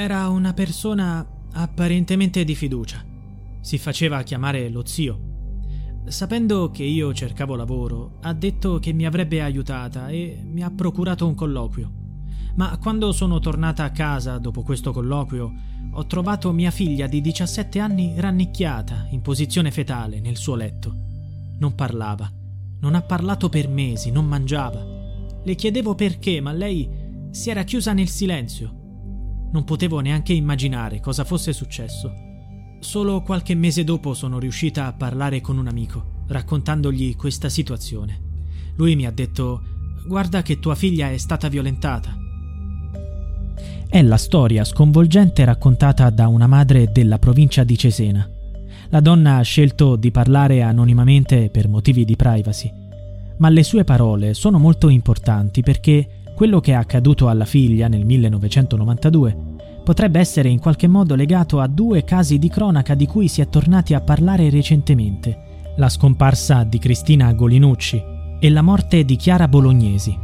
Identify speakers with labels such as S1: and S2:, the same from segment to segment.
S1: Era una persona apparentemente di fiducia. Si faceva chiamare lo zio. Sapendo che io cercavo lavoro, ha detto che mi avrebbe aiutata e mi ha procurato un colloquio. Ma quando sono tornata a casa dopo questo colloquio, ho trovato mia figlia di 17 anni rannicchiata in posizione fetale nel suo letto. Non parlava, non ha parlato per mesi, non mangiava. Le chiedevo perché, ma lei si era chiusa nel silenzio. Non potevo neanche immaginare cosa fosse successo. Solo qualche mese dopo sono riuscita a parlare con un amico, raccontandogli questa situazione. Lui mi ha detto: Guarda che tua figlia è stata violentata. È la storia sconvolgente raccontata da una madre della provincia di Cesena. La donna ha scelto di parlare anonimamente per motivi di privacy, ma le sue parole sono molto importanti perché quello che è accaduto alla figlia nel 1992 potrebbe essere in qualche modo legato a due casi di cronaca di cui si è tornati a parlare recentemente, la scomparsa di Cristina Golinucci e la morte di Chiara Bolognesi.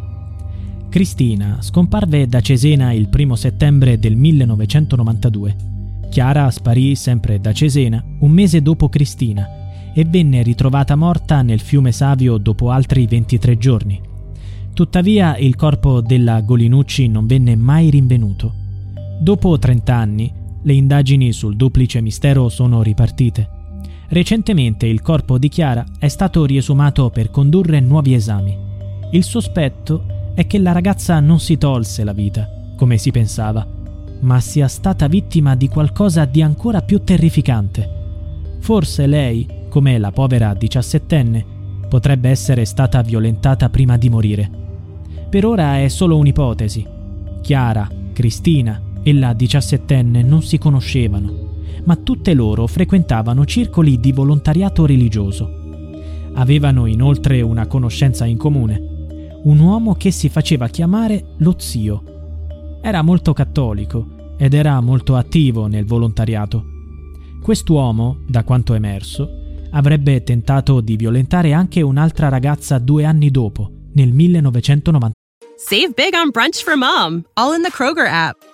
S1: Cristina scomparve da Cesena il primo settembre del 1992. Chiara sparì sempre da Cesena un mese dopo Cristina e venne ritrovata morta nel fiume Savio dopo altri 23 giorni. Tuttavia il corpo della Golinucci non venne mai rinvenuto. Dopo 30 anni, le indagini sul duplice mistero sono ripartite. Recentemente il corpo di Chiara è stato riesumato per condurre nuovi esami. Il sospetto è che la ragazza non si tolse la vita, come si pensava, ma sia stata vittima di qualcosa di ancora più terrificante. Forse lei, come la povera diciassettenne, potrebbe essere stata violentata prima di morire. Per ora è solo un'ipotesi. Chiara, Cristina e la diciassettenne non si conoscevano, ma tutte loro frequentavano circoli di volontariato religioso. Avevano inoltre una conoscenza in comune un uomo che si faceva chiamare lo zio. Era molto cattolico ed era molto attivo nel volontariato. Quest'uomo, da quanto emerso, avrebbe tentato di violentare anche un'altra ragazza due anni dopo, nel 1990.
S2: Save big on brunch for mom, all in the Kroger app.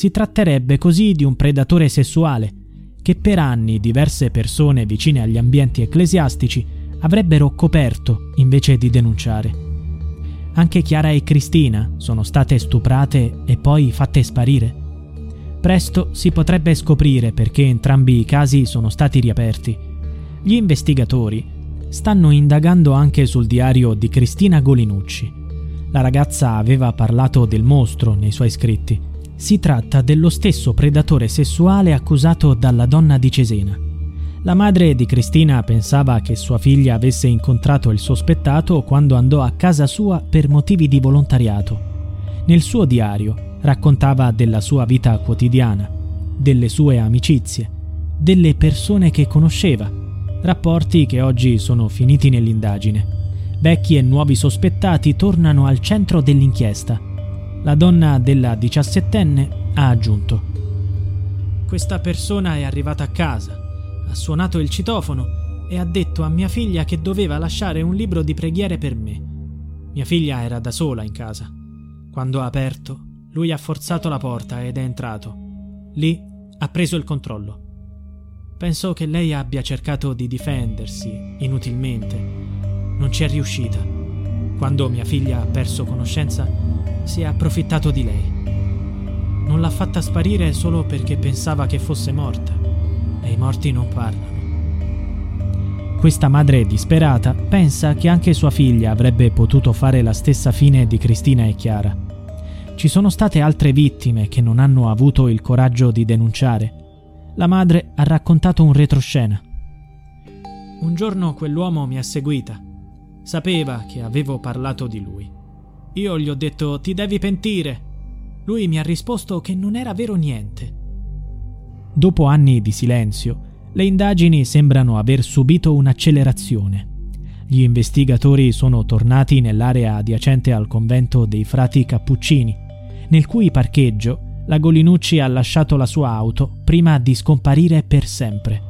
S1: Si tratterebbe così di un predatore sessuale che per anni diverse persone vicine agli ambienti ecclesiastici avrebbero coperto invece di denunciare. Anche Chiara e Cristina sono state stuprate e poi fatte sparire. Presto si potrebbe scoprire perché entrambi i casi sono stati riaperti. Gli investigatori stanno indagando anche sul diario di Cristina Golinucci. La ragazza aveva parlato del mostro nei suoi scritti. Si tratta dello stesso predatore sessuale accusato dalla donna di Cesena. La madre di Cristina pensava che sua figlia avesse incontrato il sospettato quando andò a casa sua per motivi di volontariato. Nel suo diario raccontava della sua vita quotidiana, delle sue amicizie, delle persone che conosceva, rapporti che oggi sono finiti nell'indagine. Vecchi e nuovi sospettati tornano al centro dell'inchiesta. La donna della diciassettenne ha aggiunto Questa persona è arrivata a casa ha suonato il citofono e ha detto a mia figlia che doveva lasciare un libro di preghiere per me. Mia figlia era da sola in casa. Quando ha aperto, lui ha forzato la porta ed è entrato. Lì ha preso il controllo. Penso che lei abbia cercato di difendersi inutilmente. Non ci è riuscita. Quando mia figlia ha perso conoscenza, si è approfittato di lei. Non l'ha fatta sparire solo perché pensava che fosse morta e i morti non parlano. Questa madre disperata pensa che anche sua figlia avrebbe potuto fare la stessa fine di Cristina e Chiara. Ci sono state altre vittime che non hanno avuto il coraggio di denunciare. La madre ha raccontato un retroscena. Un giorno quell'uomo mi ha seguita. Sapeva che avevo parlato di lui. Io gli ho detto ti devi pentire. Lui mi ha risposto che non era vero niente. Dopo anni di silenzio, le indagini sembrano aver subito un'accelerazione. Gli investigatori sono tornati nell'area adiacente al convento dei frati Cappuccini, nel cui parcheggio la Golinucci ha lasciato la sua auto prima di scomparire per sempre.